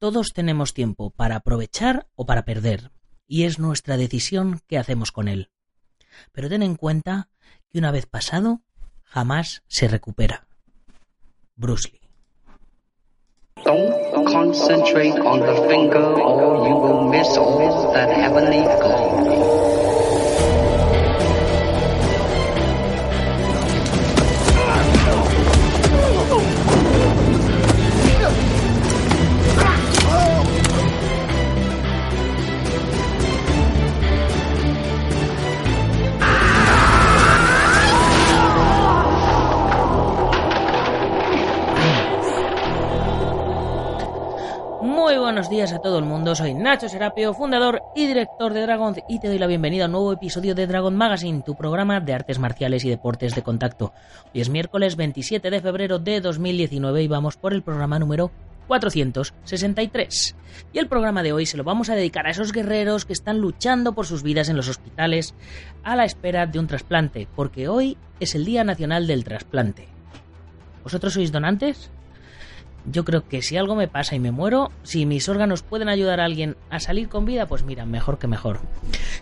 Todos tenemos tiempo para aprovechar o para perder, y es nuestra decisión qué hacemos con él. Pero ten en cuenta que una vez pasado, jamás se recupera. Bruce Lee. On the finger or you will miss heavenly. Soy Nacho Serapio, fundador y director de Dragon y te doy la bienvenida a un nuevo episodio de Dragon Magazine, tu programa de artes marciales y deportes de contacto. Hoy es miércoles 27 de febrero de 2019 y vamos por el programa número 463. Y el programa de hoy se lo vamos a dedicar a esos guerreros que están luchando por sus vidas en los hospitales a la espera de un trasplante, porque hoy es el Día Nacional del Trasplante. ¿Vosotros sois donantes? Yo creo que si algo me pasa y me muero, si mis órganos pueden ayudar a alguien a salir con vida, pues mira, mejor que mejor.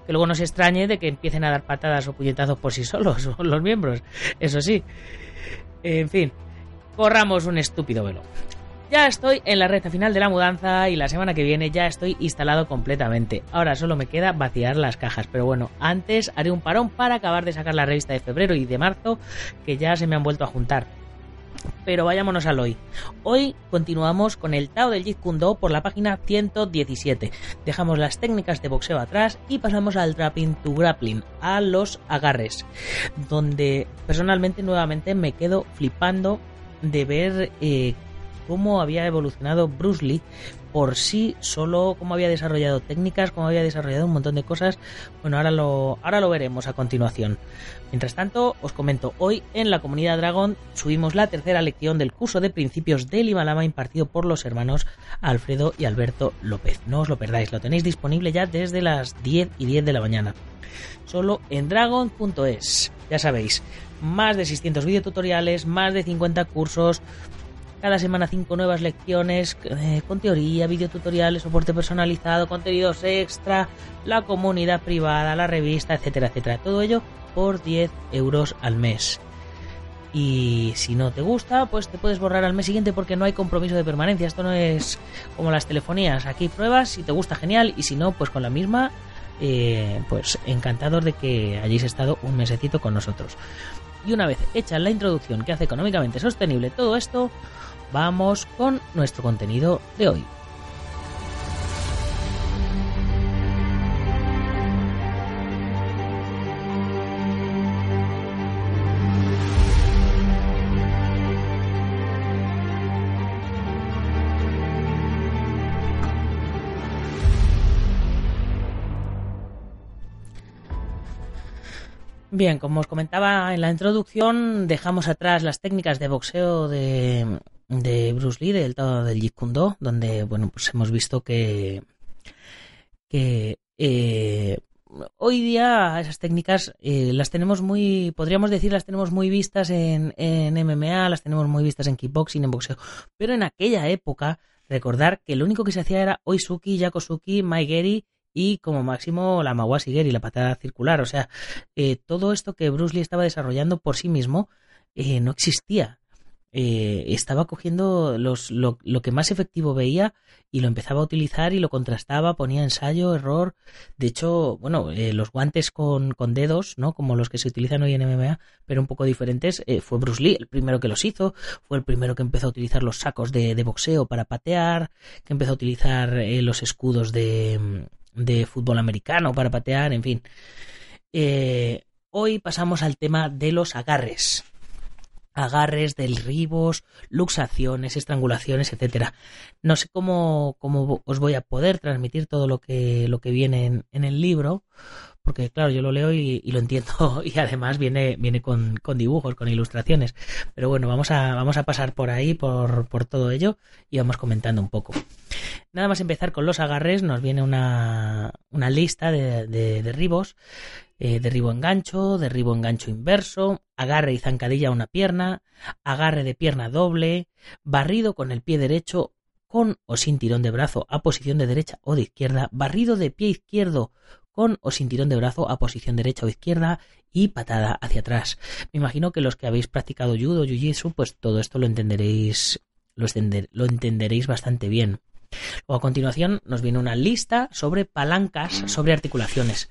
Que luego no se extrañe de que empiecen a dar patadas o puñetazos por sí solos, los miembros. Eso sí. En fin, corramos un estúpido velo. Ya estoy en la recta final de la mudanza y la semana que viene ya estoy instalado completamente. Ahora solo me queda vaciar las cajas, pero bueno, antes haré un parón para acabar de sacar la revista de febrero y de marzo que ya se me han vuelto a juntar. Pero vayámonos al hoy. Hoy continuamos con el Tao del Jeet Kune Do por la página 117. Dejamos las técnicas de boxeo atrás y pasamos al trapping to grappling, a los agarres, donde personalmente nuevamente me quedo flipando de ver eh, cómo había evolucionado Bruce Lee por sí solo, cómo había desarrollado técnicas, cómo había desarrollado un montón de cosas. Bueno, ahora lo, ahora lo veremos a continuación. Mientras tanto, os comento, hoy en la comunidad Dragon subimos la tercera lección del curso de principios del Himalama impartido por los hermanos Alfredo y Alberto López. No os lo perdáis, lo tenéis disponible ya desde las 10 y 10 de la mañana. Solo en dragon.es. Ya sabéis, más de 600 videotutoriales, más de 50 cursos, cada semana cinco nuevas lecciones eh, con teoría, videotutoriales, soporte personalizado, contenidos extra, la comunidad privada, la revista, etcétera, etcétera. Todo ello por 10 euros al mes. Y si no te gusta, pues te puedes borrar al mes siguiente porque no hay compromiso de permanencia. Esto no es como las telefonías. Aquí pruebas, si te gusta, genial. Y si no, pues con la misma, eh, pues encantados de que hayáis estado un mesecito con nosotros. Y una vez hecha la introducción que hace económicamente sostenible todo esto, vamos con nuestro contenido de hoy. Bien, como os comentaba en la introducción, dejamos atrás las técnicas de boxeo de, de Bruce Lee, del todo del Jeet Kune Do, donde bueno, pues hemos visto que, que eh, hoy día esas técnicas eh, las tenemos muy, podríamos decir, las tenemos muy vistas en, en MMA, las tenemos muy vistas en kickboxing, en boxeo, pero en aquella época, recordar que lo único que se hacía era Oisuki, Yakosuki, Maigeri y como máximo la Mawashi Geri, la patada circular. O sea, eh, todo esto que Bruce Lee estaba desarrollando por sí mismo eh, no existía. Eh, estaba cogiendo los, lo, lo, que más efectivo veía y lo empezaba a utilizar y lo contrastaba, ponía ensayo, error. De hecho, bueno, eh, los guantes con, con, dedos, ¿no? Como los que se utilizan hoy en MMA, pero un poco diferentes, eh, fue Bruce Lee el primero que los hizo, fue el primero que empezó a utilizar los sacos de, de boxeo para patear, que empezó a utilizar los escudos de, de fútbol americano para patear, en fin. hoy pasamos al tema de los agarres agarres, derribos, luxaciones, estrangulaciones, etcétera. No sé cómo, cómo, os voy a poder transmitir todo lo que, lo que viene en, en el libro, porque claro, yo lo leo y, y lo entiendo y además viene, viene con, con, dibujos, con ilustraciones. Pero bueno, vamos a, vamos a pasar por ahí, por, por todo ello y vamos comentando un poco. Nada más empezar con los agarres, nos viene una, lista de, de derribos. Eh, derribo engancho, derribo engancho inverso, agarre y zancadilla a una pierna, agarre de pierna doble, barrido con el pie derecho con o sin tirón de brazo a posición de derecha o de izquierda, barrido de pie izquierdo con o sin tirón de brazo a posición derecha o izquierda y patada hacia atrás. Me imagino que los que habéis practicado judo jiu-jitsu, pues todo esto lo entenderéis, lo entenderéis bastante bien. Luego a continuación nos viene una lista sobre palancas sobre articulaciones.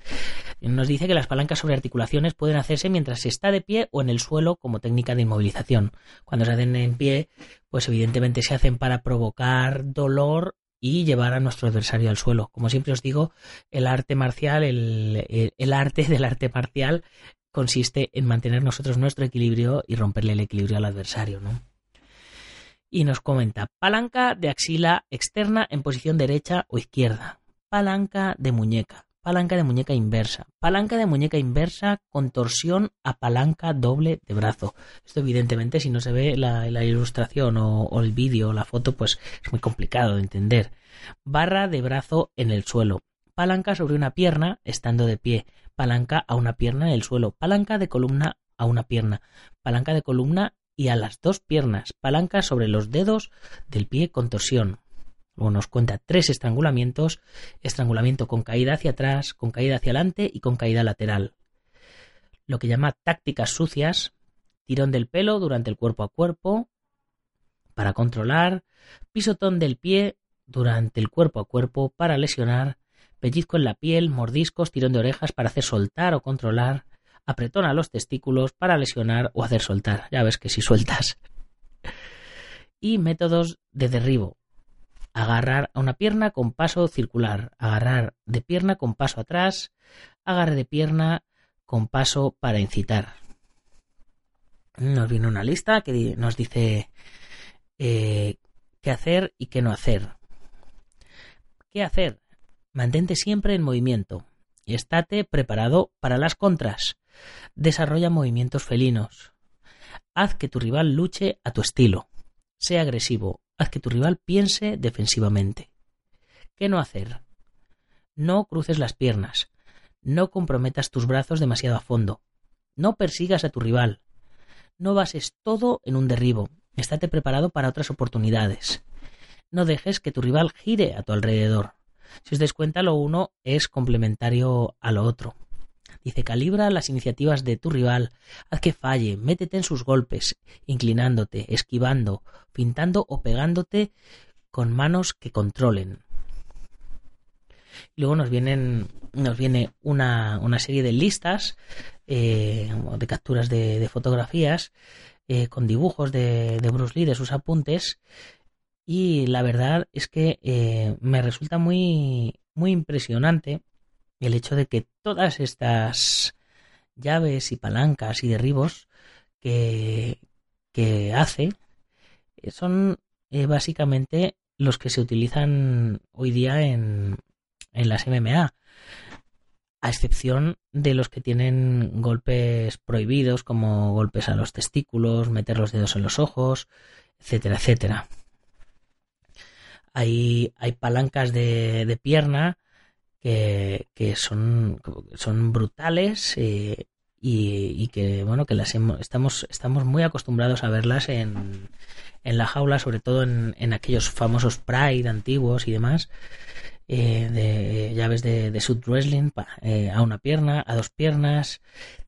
Nos dice que las palancas sobre articulaciones pueden hacerse mientras se está de pie o en el suelo como técnica de inmovilización. Cuando se hacen en pie, pues evidentemente se hacen para provocar dolor y llevar a nuestro adversario al suelo. Como siempre os digo, el arte marcial, el, el arte del arte marcial consiste en mantener nosotros nuestro equilibrio y romperle el equilibrio al adversario, ¿no? Y nos comenta palanca de axila externa en posición derecha o izquierda, palanca de muñeca, palanca de muñeca inversa, palanca de muñeca inversa con torsión a palanca doble de brazo. Esto evidentemente si no se ve la, ilustración o, o el vídeo o la foto pues es muy complicado de entender. Barra de brazo en el suelo, palanca sobre una pierna estando de pie, palanca a una pierna en el suelo, palanca de columna a una pierna, palanca de columna y a las dos piernas, palanca sobre los dedos del pie con torsión. Luego nos cuenta tres estrangulamientos, estrangulamiento con caída hacia atrás, con caída hacia adelante y con caída lateral. Lo que llama tácticas sucias, tirón del pelo durante el cuerpo a cuerpo, para controlar, pisotón del pie durante el cuerpo a cuerpo para lesionar, pellizco en la piel, mordiscos, tirón de orejas para hacer soltar o controlar, apretón a los testículos para lesionar o hacer soltar. Ya ves que si sueltas. Y métodos de derribo. Agarrar a una pierna con paso circular. Agarrar de pierna con paso atrás. Agarre de pierna con paso para incitar. Nos viene una lista que nos dice eh, qué hacer y qué no hacer. ¿Qué hacer? Mantente siempre en movimiento y estate preparado para las contras. Desarrolla movimientos felinos. Haz que tu rival luche a tu estilo. Sea agresivo. Haz que tu rival piense defensivamente. ¿Qué no hacer? No cruces las piernas. No comprometas tus brazos demasiado a fondo. No persigas a tu rival. No bases todo en un derribo. Estate preparado para otras oportunidades. No dejes que tu rival gire a tu alrededor. Si os dais cuenta, lo uno es complementario a lo otro. Dice, calibra las iniciativas de tu rival, haz que falle, métete en sus golpes, inclinándote, esquivando, pintando o pegándote con manos que controlen. Luego nos vienen, nos viene una, una serie de listas eh, de capturas de, fotografías eh, con dibujos de, de, Bruce Lee, de sus apuntes. Y la verdad es que eh, me resulta muy, muy impresionante el hecho de que todas estas llaves y palancas y derribos que, que hace eh, son eh, básicamente los que se utilizan hoy día en, en las MMA, a excepción de los que tienen golpes prohibidos como golpes a los testículos, meter los dedos en los ojos, etcétera, etcétera. Hay, hay palancas de, de pierna que, son, son brutales eh, y, que bueno que las estamos estamos muy acostumbrados a verlas en, en la jaula sobre todo en, en aquellos famosos Pride antiguos y demás eh, de llaves de, de suit wrestling eh, a una pierna a dos piernas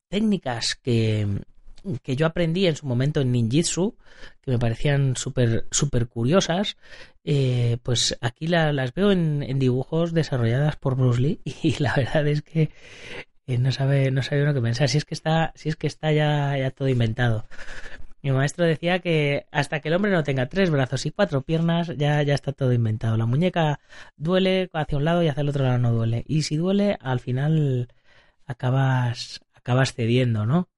técnicas que que yo aprendí en su momento en ninjitsu, que me parecían súper super curiosas, eh, pues aquí las veo en, dibujos desarrolladas por Bruce Lee y la verdad es que eh, no sabe no sabe uno qué pensar. Si es que está si es que está ya, ya todo inventado. Mi maestro decía que hasta que el hombre no tenga tres brazos y cuatro piernas ya, ya está todo inventado. La muñeca duele hacia un lado y hacia el otro lado no duele. Y si duele al final acabas acabas cediendo no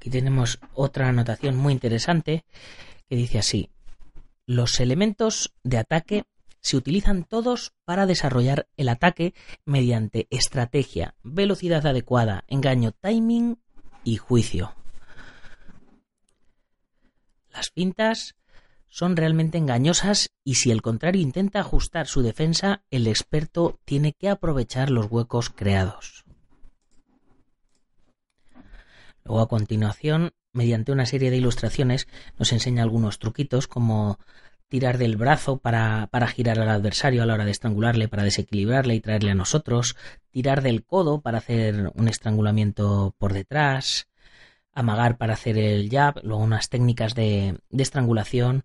Aquí tenemos otra anotación muy interesante que dice así. Los elementos de ataque se utilizan todos para desarrollar el ataque mediante estrategia, velocidad adecuada, engaño, timing y juicio. Las pintas son realmente engañosas y si el contrario intenta ajustar su defensa, el experto tiene que aprovechar los huecos creados. Luego a continuación, mediante una serie de ilustraciones, nos enseña algunos truquitos como tirar del brazo para, para, girar al adversario a la hora de estrangularle, para desequilibrarle y traerle a nosotros, tirar del codo para hacer un estrangulamiento por detrás, amagar para hacer el jab, luego unas técnicas de, de estrangulación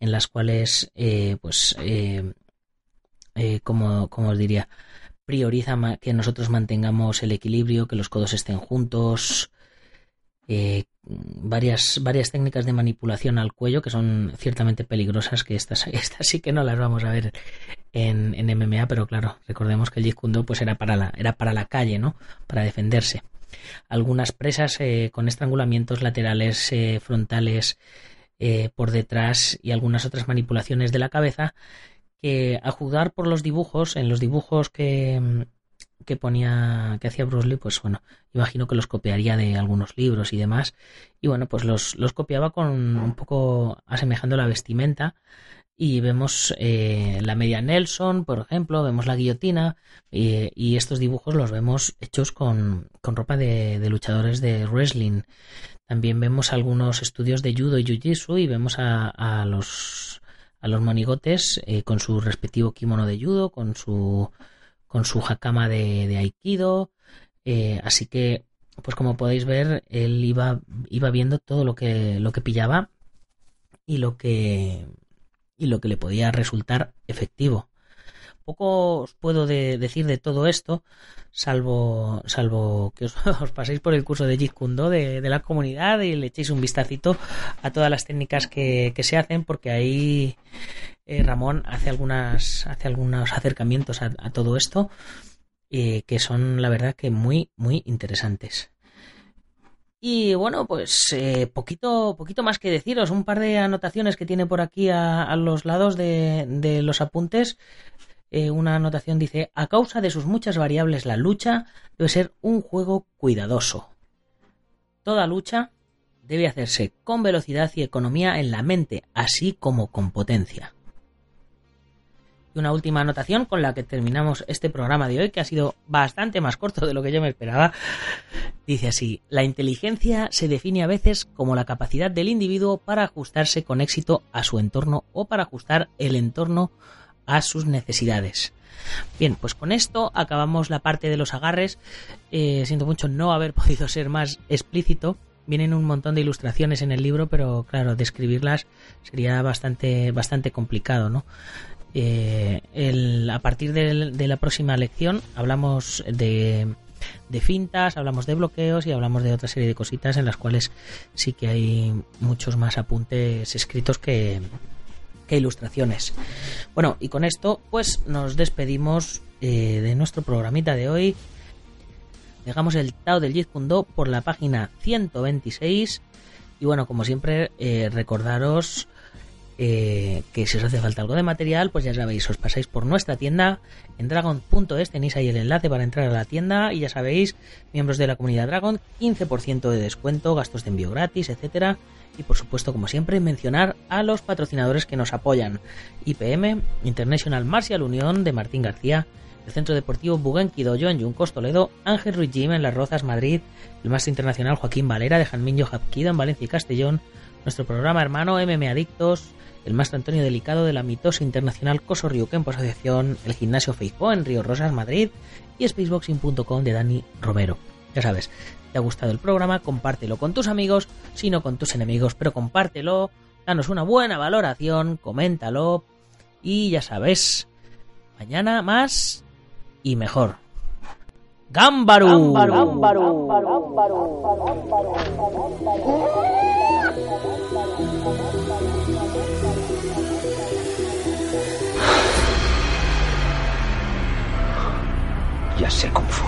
en las cuales, eh, pues, eh, eh, como, como os diría, prioriza que nosotros mantengamos el equilibrio, que los codos estén juntos, eh, varias, varias técnicas de manipulación al cuello que son ciertamente peligrosas, que estas, estas sí que no las vamos a ver en, en MMA, pero claro, recordemos que el Jeet pues era para la, era para la calle, ¿no? Para defenderse. Algunas presas eh, con estrangulamientos laterales, eh, frontales, por detrás y algunas otras manipulaciones de la cabeza que a juzgar por los dibujos, en los dibujos que, que ponía, que hacía Bruce Lee, pues bueno, imagino que los copiaría de algunos libros y demás. Y bueno, pues los, los copiaba con un poco asemejando la vestimenta. Y vemos eh, la media Nelson, por ejemplo, vemos la guillotina, y estos dibujos los vemos hechos con, con ropa de, de, luchadores de wrestling. También vemos algunos estudios de judo y jiu-jitsu y vemos a, a los a los monigotes eh, con su respectivo kimono de judo, con su con su hakama de, de aikido. Eh, así que, pues como podéis ver, él iba, iba viendo todo lo que, lo que pillaba y lo que, y lo que le podía resultar efectivo. Poco os puedo de, decir de todo esto, salvo, salvo que os, paséis por el curso de Jeet Kune Do de, de, la comunidad y le echéis un vistacito a todas las técnicas que, que se hacen, porque ahí eh, Ramón hace algunas hace algunos acercamientos a, a todo esto eh, que son la verdad que muy muy interesantes. Y bueno pues eh, poquito poquito más que deciros un par de anotaciones que tiene por aquí a, a los lados de, de, los apuntes eh, una anotación dice a causa de sus muchas variables la lucha debe ser un juego cuidadoso toda lucha debe hacerse con velocidad y economía en la mente así como con potencia y una última anotación con la que terminamos este programa de hoy, que ha sido bastante más corto de lo que yo me esperaba. Dice así, la inteligencia se define a veces como la capacidad del individuo para ajustarse con éxito a su entorno o para ajustar el entorno a sus necesidades. Bien, pues con esto acabamos la parte de los agarres. Eh, siento mucho no haber podido ser más explícito. Vienen un montón de ilustraciones en el libro, pero claro, describirlas sería bastante, bastante complicado, ¿no? Eh, el, a partir de, de, la próxima lección hablamos de, de, fintas, hablamos de bloqueos y hablamos de otra serie de cositas en las cuales sí que hay muchos más apuntes escritos que, que ilustraciones. Bueno, y con esto pues nos despedimos eh, de nuestro programita de hoy. Dejamos el Tao del Jeet Kune Do por la página 126 y bueno, como siempre, eh, recordaros eh, que si os hace falta algo de material, pues ya sabéis, os pasáis por nuestra tienda en dragon.es, tenéis ahí el enlace para entrar a la tienda y ya sabéis, miembros de la comunidad Dragon, 15% de descuento, gastos de envío gratis, etcétera. Y por supuesto, como siempre, mencionar a los patrocinadores que nos apoyan. IPM, International Martial Unión de Martín García, el Centro Deportivo Buguenquidoyo en Yuncos Toledo, Ángel Ruiz Jim en Las Rozas, Madrid, el Máster Internacional Joaquín Valera de Janminho Japquido en Valencia y Castellón, nuestro programa hermano MM Adictos, el Maestro Antonio Delicado de la mitosa internacional Coso Río Asociación, el Gimnasio Feijó en Río Rosas, Madrid y spaceboxing.com de Dani Romero. Ya sabes, te ha gustado el programa, compártelo con tus amigos, si no con tus enemigos, pero compártelo, danos una buena valoración, coméntalo. Y ya sabes, mañana más y mejor. ¡Gámbaru! Ya sé Kung Fu.